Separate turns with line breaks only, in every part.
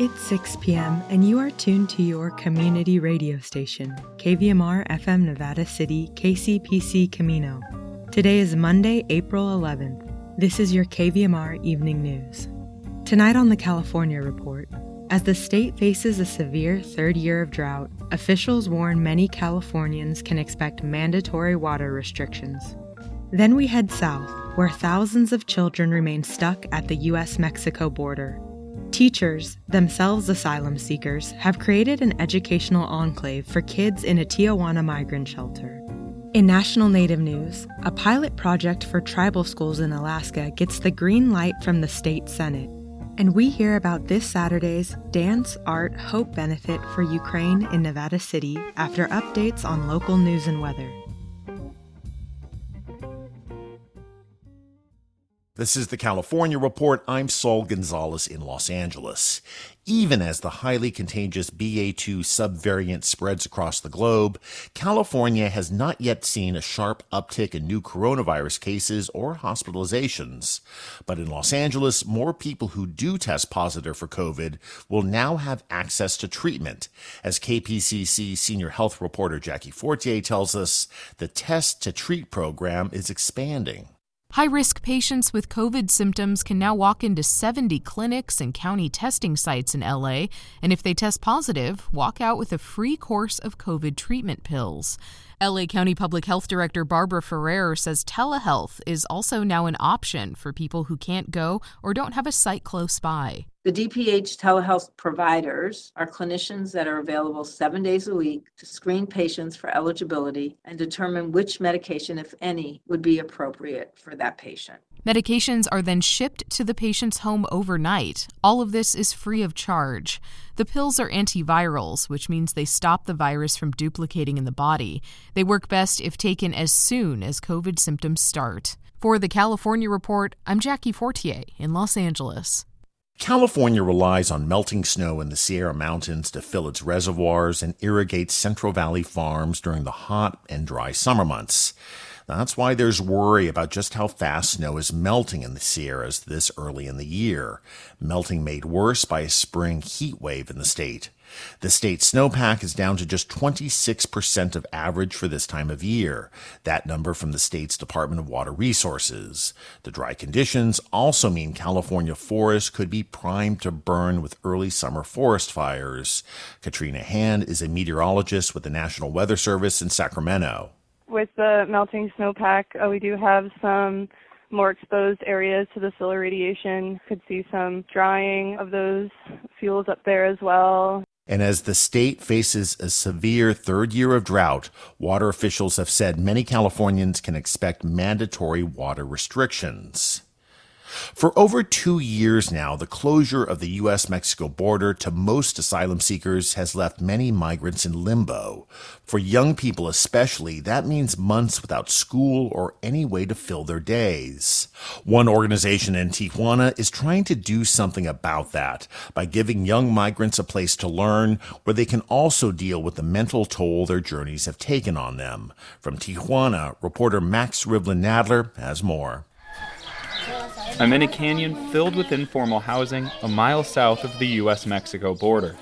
It's 6 p.m., and you are tuned to your community radio station, KVMR FM Nevada City, KCPC Camino. Today is Monday, April 11th. This is your KVMR Evening News. Tonight on the California Report, as the state faces a severe third year of drought, officials warn many Californians can expect mandatory water restrictions. Then we head south, where thousands of children remain stuck at the US Mexico border. Teachers, themselves asylum seekers, have created an educational enclave for kids in a Tijuana migrant shelter. In national native news, a pilot project for tribal schools in Alaska gets the green light from the state senate. And we hear about this Saturday's Dance Art Hope Benefit for Ukraine in Nevada City after updates on local news and weather.
This is the California Report. I'm Saul Gonzalez in Los Angeles. Even as the highly contagious BA2 subvariant spreads across the globe, California has not yet seen a sharp uptick in new coronavirus cases or hospitalizations. But in Los Angeles, more people who do test positive for COVID will now have access to treatment. As KPCC senior health reporter Jackie Fortier tells us, the test to treat program is expanding.
High risk patients with COVID symptoms can now walk into 70 clinics and county testing sites in LA, and if they test positive, walk out with a free course of COVID treatment pills. LA County Public Health Director Barbara Ferrer says telehealth is also now an option for people who can't go or don't have a site close by.
The DPH telehealth providers are clinicians that are available seven days a week to screen patients for eligibility and determine which medication, if any, would be appropriate for that patient.
Medications are then shipped to the patient's home overnight. All of this is free of charge. The pills are antivirals, which means they stop the virus from duplicating in the body. They work best if taken as soon as COVID symptoms start. For the California Report, I'm Jackie Fortier in Los Angeles.
California relies on melting snow in the Sierra Mountains to fill its reservoirs and irrigate Central Valley farms during the hot and dry summer months. That's why there's worry about just how fast snow is melting in the Sierras this early in the year, melting made worse by a spring heat wave in the state. The state snowpack is down to just 26% of average for this time of year. That number from the state's Department of Water Resources. The dry conditions also mean California forests could be primed to burn with early summer forest fires. Katrina Hand is a meteorologist with the National Weather Service in Sacramento.
With the melting snowpack, uh, we do have some more exposed areas to the solar radiation. Could see some drying of those fuels up there as well.
And as the state faces a severe third year of drought, water officials have said many Californians can expect mandatory water restrictions. For over two years now, the closure of the U.S. Mexico border to most asylum seekers has left many migrants in limbo. For young people especially, that means months without school or any way to fill their days. One organization in Tijuana is trying to do something about that by giving young migrants a place to learn where they can also deal with the mental toll their journeys have taken on them. From Tijuana, reporter Max Rivlin Nadler has more.
I'm in a canyon filled with informal housing a mile south of the US Mexico border.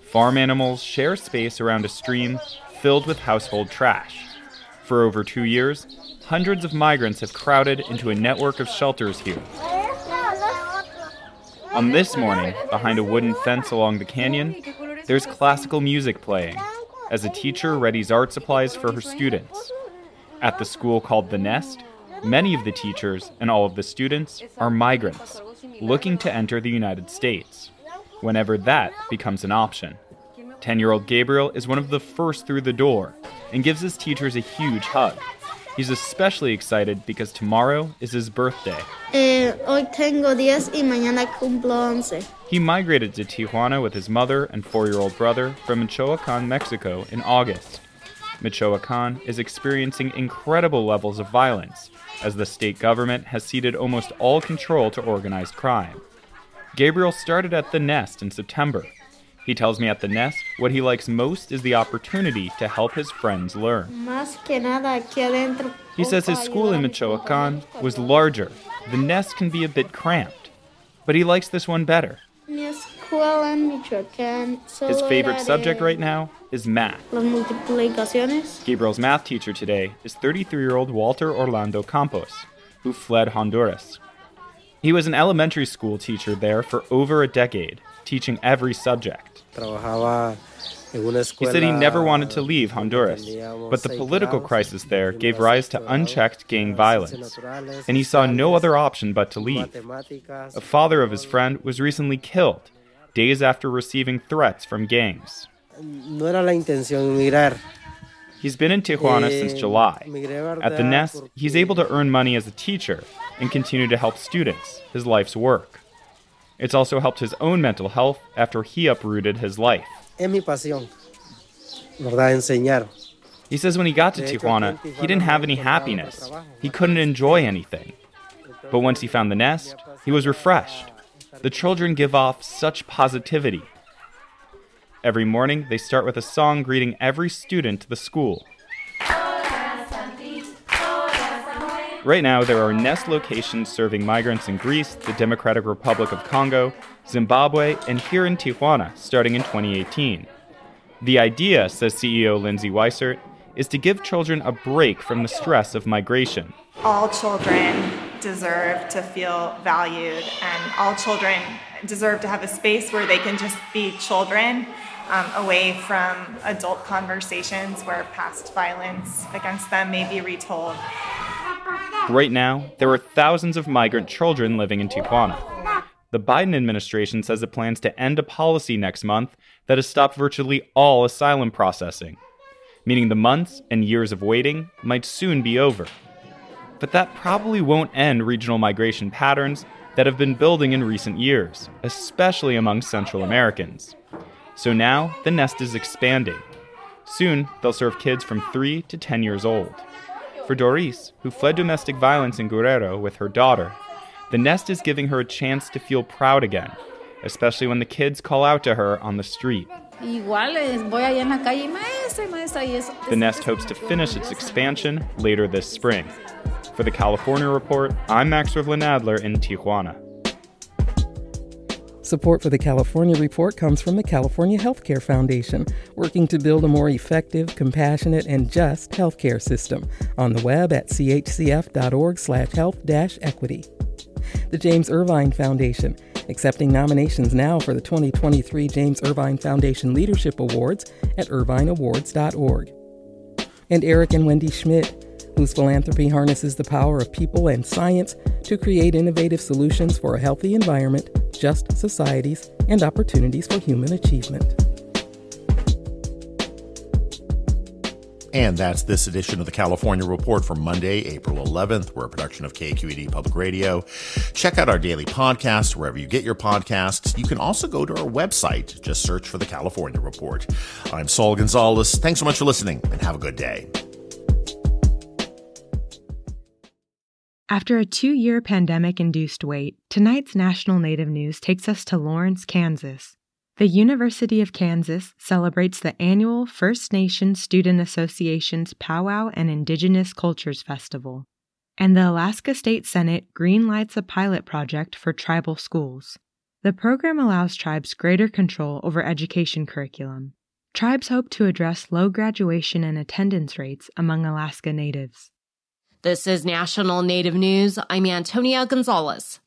Farm animals share space around a stream filled with household trash. For over two years, hundreds of migrants have crowded into a network of shelters here. On this morning, behind a wooden fence along the canyon, there's classical music playing as a teacher readies art supplies for her students. At the school called The Nest, Many of the teachers and all of the students are migrants looking to enter the United States, whenever that becomes an option. 10 year old Gabriel is one of the first through the door and gives his teachers a huge hug. He's especially excited because tomorrow is his birthday.
Eh,
he migrated to Tijuana with his mother and four year old brother from Michoacan, Mexico in August. Michoacan is experiencing incredible levels of violence as the state government has ceded almost all control to organized crime. Gabriel started at the Nest in September. He tells me at the Nest what he likes most is the opportunity to help his friends learn. He says his school in Michoacan was larger. The Nest can be a bit cramped, but he likes this one better. His favorite subject right now is math. Multiplicaciones. Gabriel's math teacher today is 33 year old Walter Orlando Campos, who fled Honduras. He was an elementary school teacher there for over a decade, teaching every subject. He said he never wanted to leave Honduras, but the political crisis there gave rise to unchecked gang violence, and he saw no other option but to leave. A father of his friend was recently killed days after receiving threats from gangs. He's been in Tijuana since July. At the Nest, he's able to earn money as a teacher and continue to help students, his life's work. It's also helped his own mental health after he uprooted his life es mi pasión, ¿verdad? Enseñar. He says when he got to Tijuana, he didn't have any happiness. He couldn't enjoy anything. But once he found the nest, he was refreshed. The children give off such positivity. Every morning, they start with a song greeting every student to the school. Right now, there are Nest locations serving migrants in Greece, the Democratic Republic of Congo, Zimbabwe, and here in Tijuana starting in 2018. The idea, says CEO Lindsay Weissert, is to give children a break from the stress of migration.
All children deserve to feel valued, and all children deserve to have a space where they can just be children um, away from adult conversations where past violence against them may be retold.
Right now, there are thousands of migrant children living in Tijuana. The Biden administration says it plans to end a policy next month that has stopped virtually all asylum processing, meaning the months and years of waiting might soon be over. But that probably won't end regional migration patterns that have been building in recent years, especially among Central Americans. So now the nest is expanding. Soon, they'll serve kids from 3 to 10 years old. For Doris, who fled domestic violence in Guerrero with her daughter, the nest is giving her a chance to feel proud again, especially when the kids call out to her on the street. The nest hopes to finish its expansion later this spring. For the California Report, I'm Max Rivlin Nadler in Tijuana.
Support for the California Report comes from the California Healthcare Foundation, working to build a more effective, compassionate, and just healthcare system. On the web at chcf.org/health-equity. The James Irvine Foundation, accepting nominations now for the 2023 James Irvine Foundation Leadership Awards at irvineawards.org. And Eric and Wendy Schmidt whose philanthropy harnesses the power of people and science to create innovative solutions for a healthy environment, just societies, and opportunities for human achievement.
And that's this edition of the California Report for Monday, April 11th. We're a production of KQED Public Radio. Check out our daily podcast wherever you get your podcasts. You can also go to our website. Just search for the California Report. I'm Saul Gonzalez. Thanks so much for listening and have a good day.
After a two year pandemic induced wait, tonight's national native news takes us to Lawrence, Kansas. The University of Kansas celebrates the annual First Nation Student Association's Powwow and Indigenous Cultures Festival. And the Alaska State Senate greenlights a pilot project for tribal schools. The program allows tribes greater control over education curriculum. Tribes hope to address low graduation and attendance rates among Alaska Natives.
This is National Native News. I'm Antonia Gonzalez.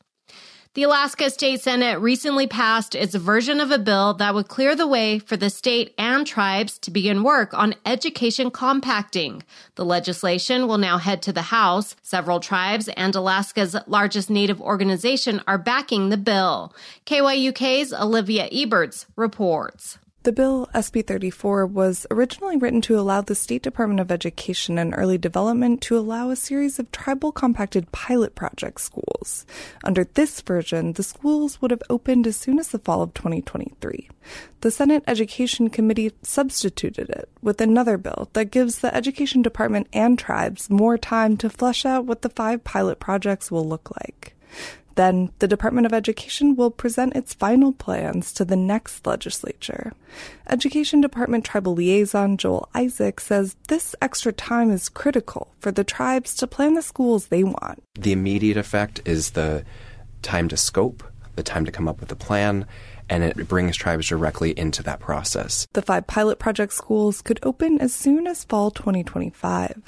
The Alaska State Senate recently passed its version of a bill that would clear the way for the state and tribes to begin work on education compacting. The legislation will now head to the House. Several tribes and Alaska's largest Native organization are backing the bill. KYUK's Olivia Ebertz reports.
The bill, SB 34, was originally written to allow the State Department of Education and Early Development to allow a series of tribal compacted pilot project schools. Under this version, the schools would have opened as soon as the fall of 2023. The Senate Education Committee substituted it with another bill that gives the Education Department and tribes more time to flesh out what the five pilot projects will look like. Then the Department of Education will present its final plans to the next legislature. Education Department Tribal Liaison Joel Isaak says this extra time is critical for the tribes to plan the schools they want.
The immediate effect is the time to scope the time to come up with a plan, and it brings tribes directly into that process.
The five pilot project schools could open as soon as fall 2025.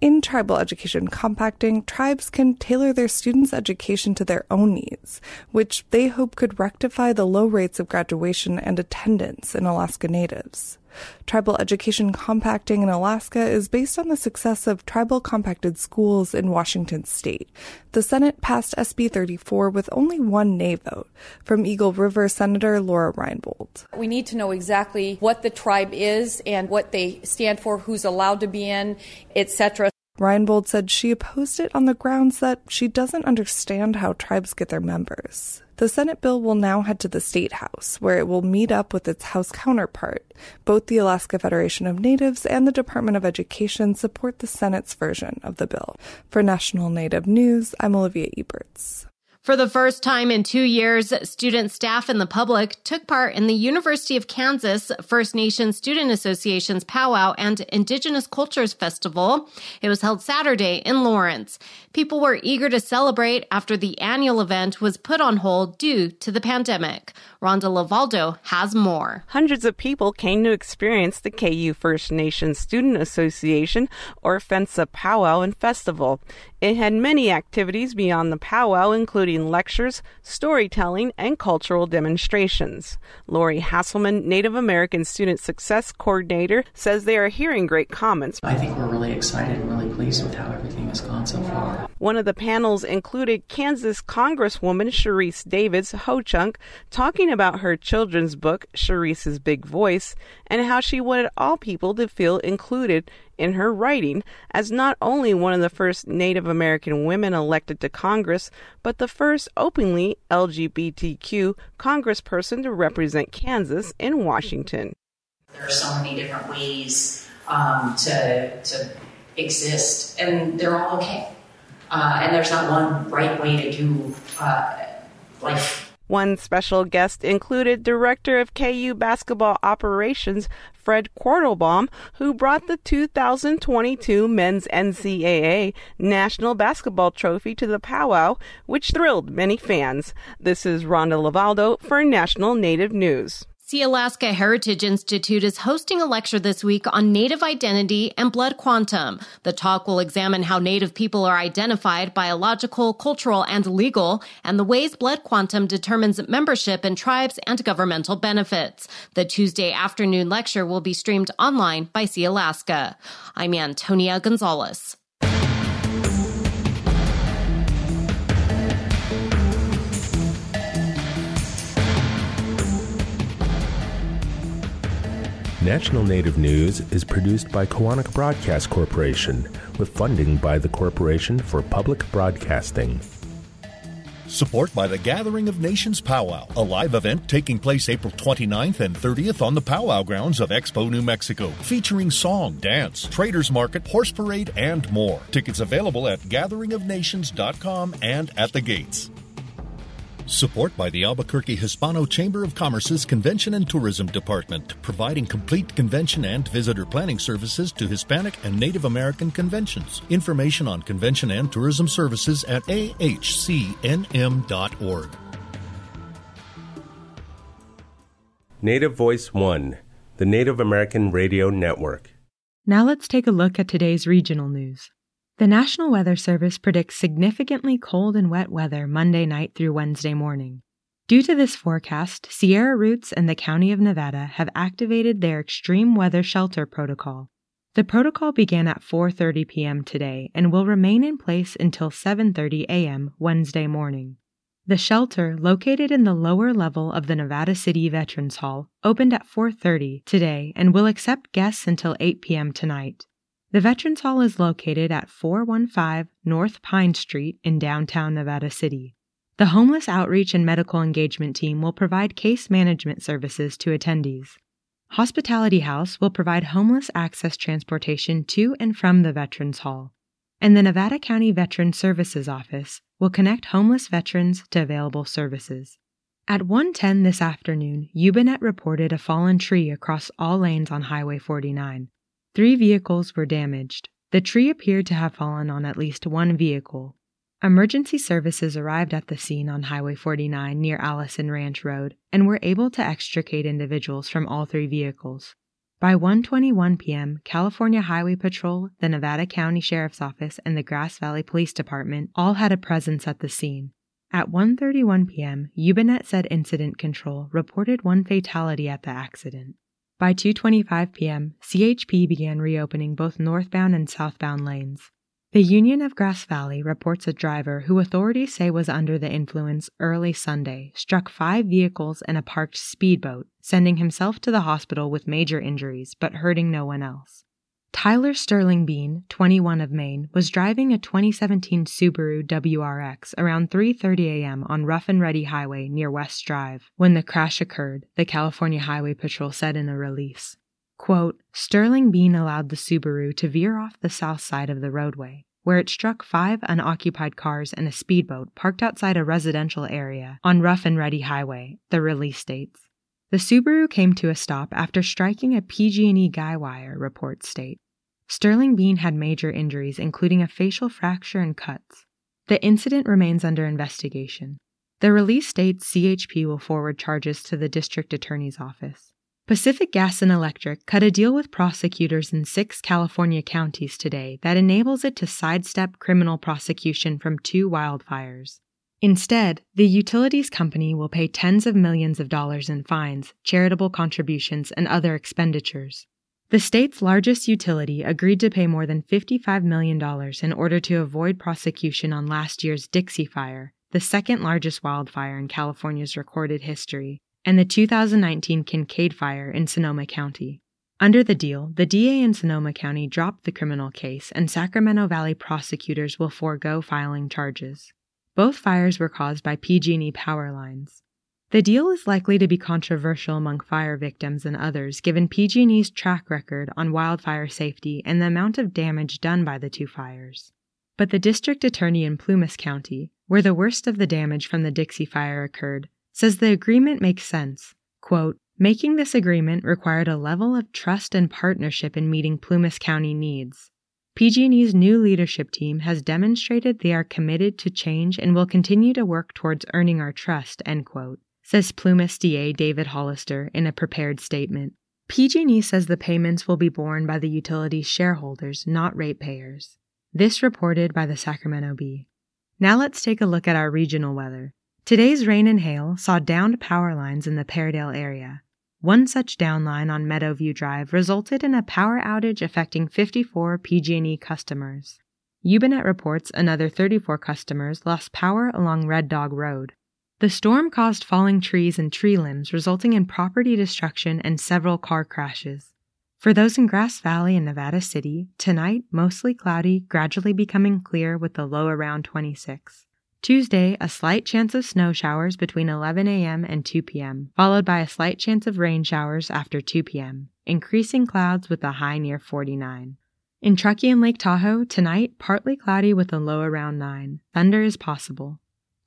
In tribal education compacting, tribes can tailor their students' education to their own needs, which they hope could rectify the low rates of graduation and attendance in Alaska Natives. Tribal education compacting in Alaska is based on the success of tribal compacted schools in Washington state. The Senate passed SB 34 with only one nay vote from Eagle River Senator Lora Reinbold.
We need to know exactly what the tribe is and what they stand for, who's allowed to be in, etc.
Reinbold said she opposed it on the grounds that she doesn't understand how tribes get their members. The Senate bill will now head to the State House, where it will meet up with its House counterpart. Both the Alaska Federation of Natives and the Department of Education support the Senate's version of the bill. For National Native News, I'm Olivia Ebertz.
For the first time in two years, students, staff, and the public took part in the University of Kansas First Nation Student Association's Powwow and Indigenous Cultures Festival. It was held Saturday in Lawrence. People were eager to celebrate after the annual event was put on hold due to the pandemic. Rhonda LeValdo has more.
Hundreds of people came to experience the KU First Nation Student Association or FENSA Powwow and Festival. It had many activities beyond the powwow, including lectures, storytelling, and cultural demonstrations. Lori Hasselman, Native American Student Success Coordinator, says they are hearing great comments.
I think we're really excited and really pleased with how everything has gone so far.
One of the panels included Kansas Congresswoman Sharice Davids Ho Chunk talking about her children's book, Sharice's Big Voice, and how she wanted all people to feel included in her writing as not only one of the first Native American women elected to Congress, but the first openly LGBTQ congressperson to represent Kansas in Washington.
There are so many different ways um, to, to exist, and they're all okay. Uh, and there's not one right way to do uh, life
one special guest included Director of KU Basketball Operations, Fred Quartlebaum, who brought the 2022 Men's NCAA National Basketball Trophy to the powwow, which thrilled many fans. This is Rhonda LeValdo for National Native News.
Sealaska Heritage Institute is hosting a lecture this week on Native identity and blood quantum. The talk will examine how Native people are identified, biological, cultural, and legal, and the ways blood quantum determines membership in tribes and governmental benefits. The Tuesday afternoon lecture will be streamed online by Sealaska. I'm Antonia Gonzalez.
National Native News is produced by Koahnic Broadcast Corporation with funding by the Corporation for Public Broadcasting.
Support by the Gathering of Nations Powwow, a live event taking place April 29th and 30th on the powwow grounds of Expo, New Mexico, featuring song, dance, traders market, horse parade, and more. Tickets available at gatheringofnations.com and at the gates. Support by the Albuquerque Hispano Chamber of Commerce's Convention and Tourism Department, providing complete convention and visitor planning services to Hispanic and Native American conventions. Information on convention and tourism services at ahcnm.org.
Native Voice One, the Native American Radio Network.
Now let's take a look at today's regional news. The National Weather Service predicts significantly cold and wet weather Monday night through Wednesday morning. Due to this forecast, Sierra Roots and the County of Nevada have activated their extreme weather shelter protocol. The protocol began at 4:30 p.m. today and will remain in place until 7:30 a.m. Wednesday morning. The shelter, located in the lower level of the Nevada City Veterans Hall, opened at 4:30 today and will accept guests until 8 p.m. tonight. The Veterans Hall is located at 415 North Pine Street in downtown Nevada City. The Homeless Outreach and Medical Engagement Team will provide case management services to attendees. Hospitality House will provide homeless access transportation to and from the Veterans Hall. And the Nevada County Veteran Services Office will connect homeless veterans to available services. At 1:10 this afternoon, YubaNet reported a fallen tree across all lanes on Highway 49. Three vehicles were damaged. The tree appeared to have fallen on at least one vehicle. Emergency services arrived at the scene on Highway 49 near Allison Ranch Road and were able to extricate individuals from all three vehicles. By 1:21 p.m., California Highway Patrol, the Nevada County Sheriff's Office, and the Grass Valley Police Department all had a presence at the scene. At 1:31 p.m., YubaNet said incident control reported one fatality at the accident. By 2:25 p.m., CHP began reopening both northbound and southbound lanes. The Union of Grass Valley reports a driver who authorities say was under the influence early Sunday struck five vehicles and a parked speedboat, sending himself to the hospital with major injuries but hurting no one else. Tyler Sterling Bean, 21 of Maine, was driving a 2017 Subaru WRX around 3:30 a.m. on Rough and Ready Highway near West Drive when the crash occurred, the California Highway Patrol said in a release. Quote, Sterling Bean allowed the Subaru to veer off the south side of the roadway, where it struck five unoccupied cars and a speedboat parked outside a residential area on Rough and Ready Highway, the release states. The Subaru came to a stop after striking a PG&E guy wire, reports state. Sterling Bean had major injuries including a facial fracture and cuts. The incident remains under investigation. The release states CHP will forward charges to the district attorney's office. Pacific Gas and Electric cut a deal with prosecutors in six California counties today that enables it to sidestep criminal prosecution from two wildfires. Instead, the utilities company will pay tens of millions of dollars in fines, charitable contributions, and other expenditures. The state's largest utility agreed to pay more than $55 million in order to avoid prosecution on last year's Dixie Fire, the second largest wildfire in California's recorded history, and the 2019 Kincade Fire in Sonoma County. Under the deal, the DA in Sonoma County dropped the criminal case, and Sacramento Valley prosecutors will forego filing charges. Both fires were caused by PG&E power lines. The deal is likely to be controversial among fire victims and others given PG&E's track record on wildfire safety and the amount of damage done by the two fires. But the district attorney in Plumas County, where the worst of the damage from the Dixie Fire occurred, says the agreement makes sense. Quote, Making this agreement required a level of trust and partnership in meeting Plumas County needs. PG&E's new leadership team has demonstrated they are committed to change and will continue to work towards earning our trust, end quote, says Plumas DA David Hollister in a prepared statement. PG&E says the payments will be borne by the utility's shareholders, not ratepayers. This reported by the Sacramento Bee. Now let's take a look at our regional weather. Today's rain and hail saw downed power lines in the Peardale area. One such downline on Meadowview Drive resulted in a power outage affecting 54 PG&E customers. YubaNet reports another 34 customers lost power along Red Dog Road. The storm caused falling trees and tree limbs, resulting in property destruction and several car crashes. For those in Grass Valley and Nevada City, tonight mostly cloudy, gradually becoming clear with the low around 26. Tuesday, a slight chance of snow showers between 11 a.m. and 2 p.m., followed by a slight chance of rain showers after 2 p.m., increasing clouds with a high near 49. In Truckee and Lake Tahoe, tonight, partly cloudy with a low around 9. Thunder is possible.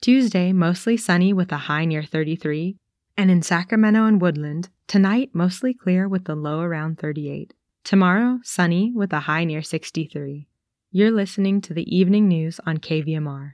Tuesday, mostly sunny with a high near 33. And in Sacramento and Woodland, tonight, mostly clear with a low around 38. Tomorrow, sunny with a high near 63. You're listening to the evening news on KVMR.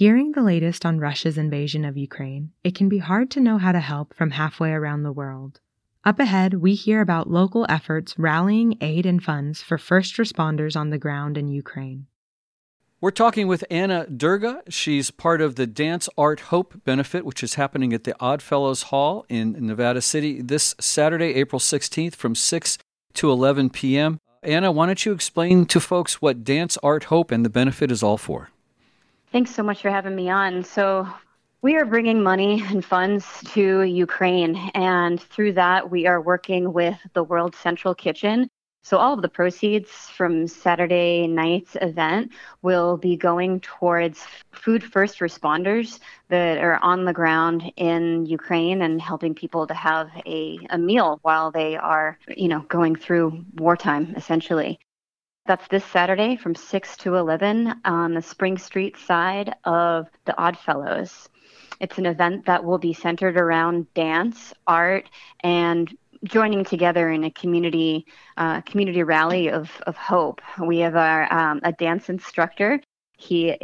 Hearing the latest on Russia's invasion of Ukraine, it can be hard to know how to help from halfway around the world. Up ahead, we hear about local efforts rallying aid and funds for first responders on the ground in Ukraine.
We're talking with Anna Durga. She's part of the Dance Art Hope benefit, which is happening at the Oddfellows Hall in Nevada City this Saturday, April 16th from 6 to 11 p.m. Anna, why don't you explain to folks what Dance Art Hope and the benefit is all for?
Thanks so much for having me on. So, we are bringing money and funds to Ukraine, and through that, we are working with the World Central Kitchen. So, all of the proceeds from Saturday night's event will be going towards food first responders that are on the ground in Ukraine and helping people to have a, a meal while they are, you know, going through wartime, essentially. That's this Saturday from 6 to 11 on the Spring Street side of the Oddfellows. It's an event that will be centered around dance, art, and joining together in a community uh, community rally of, of hope. We have our um, a dance instructor. He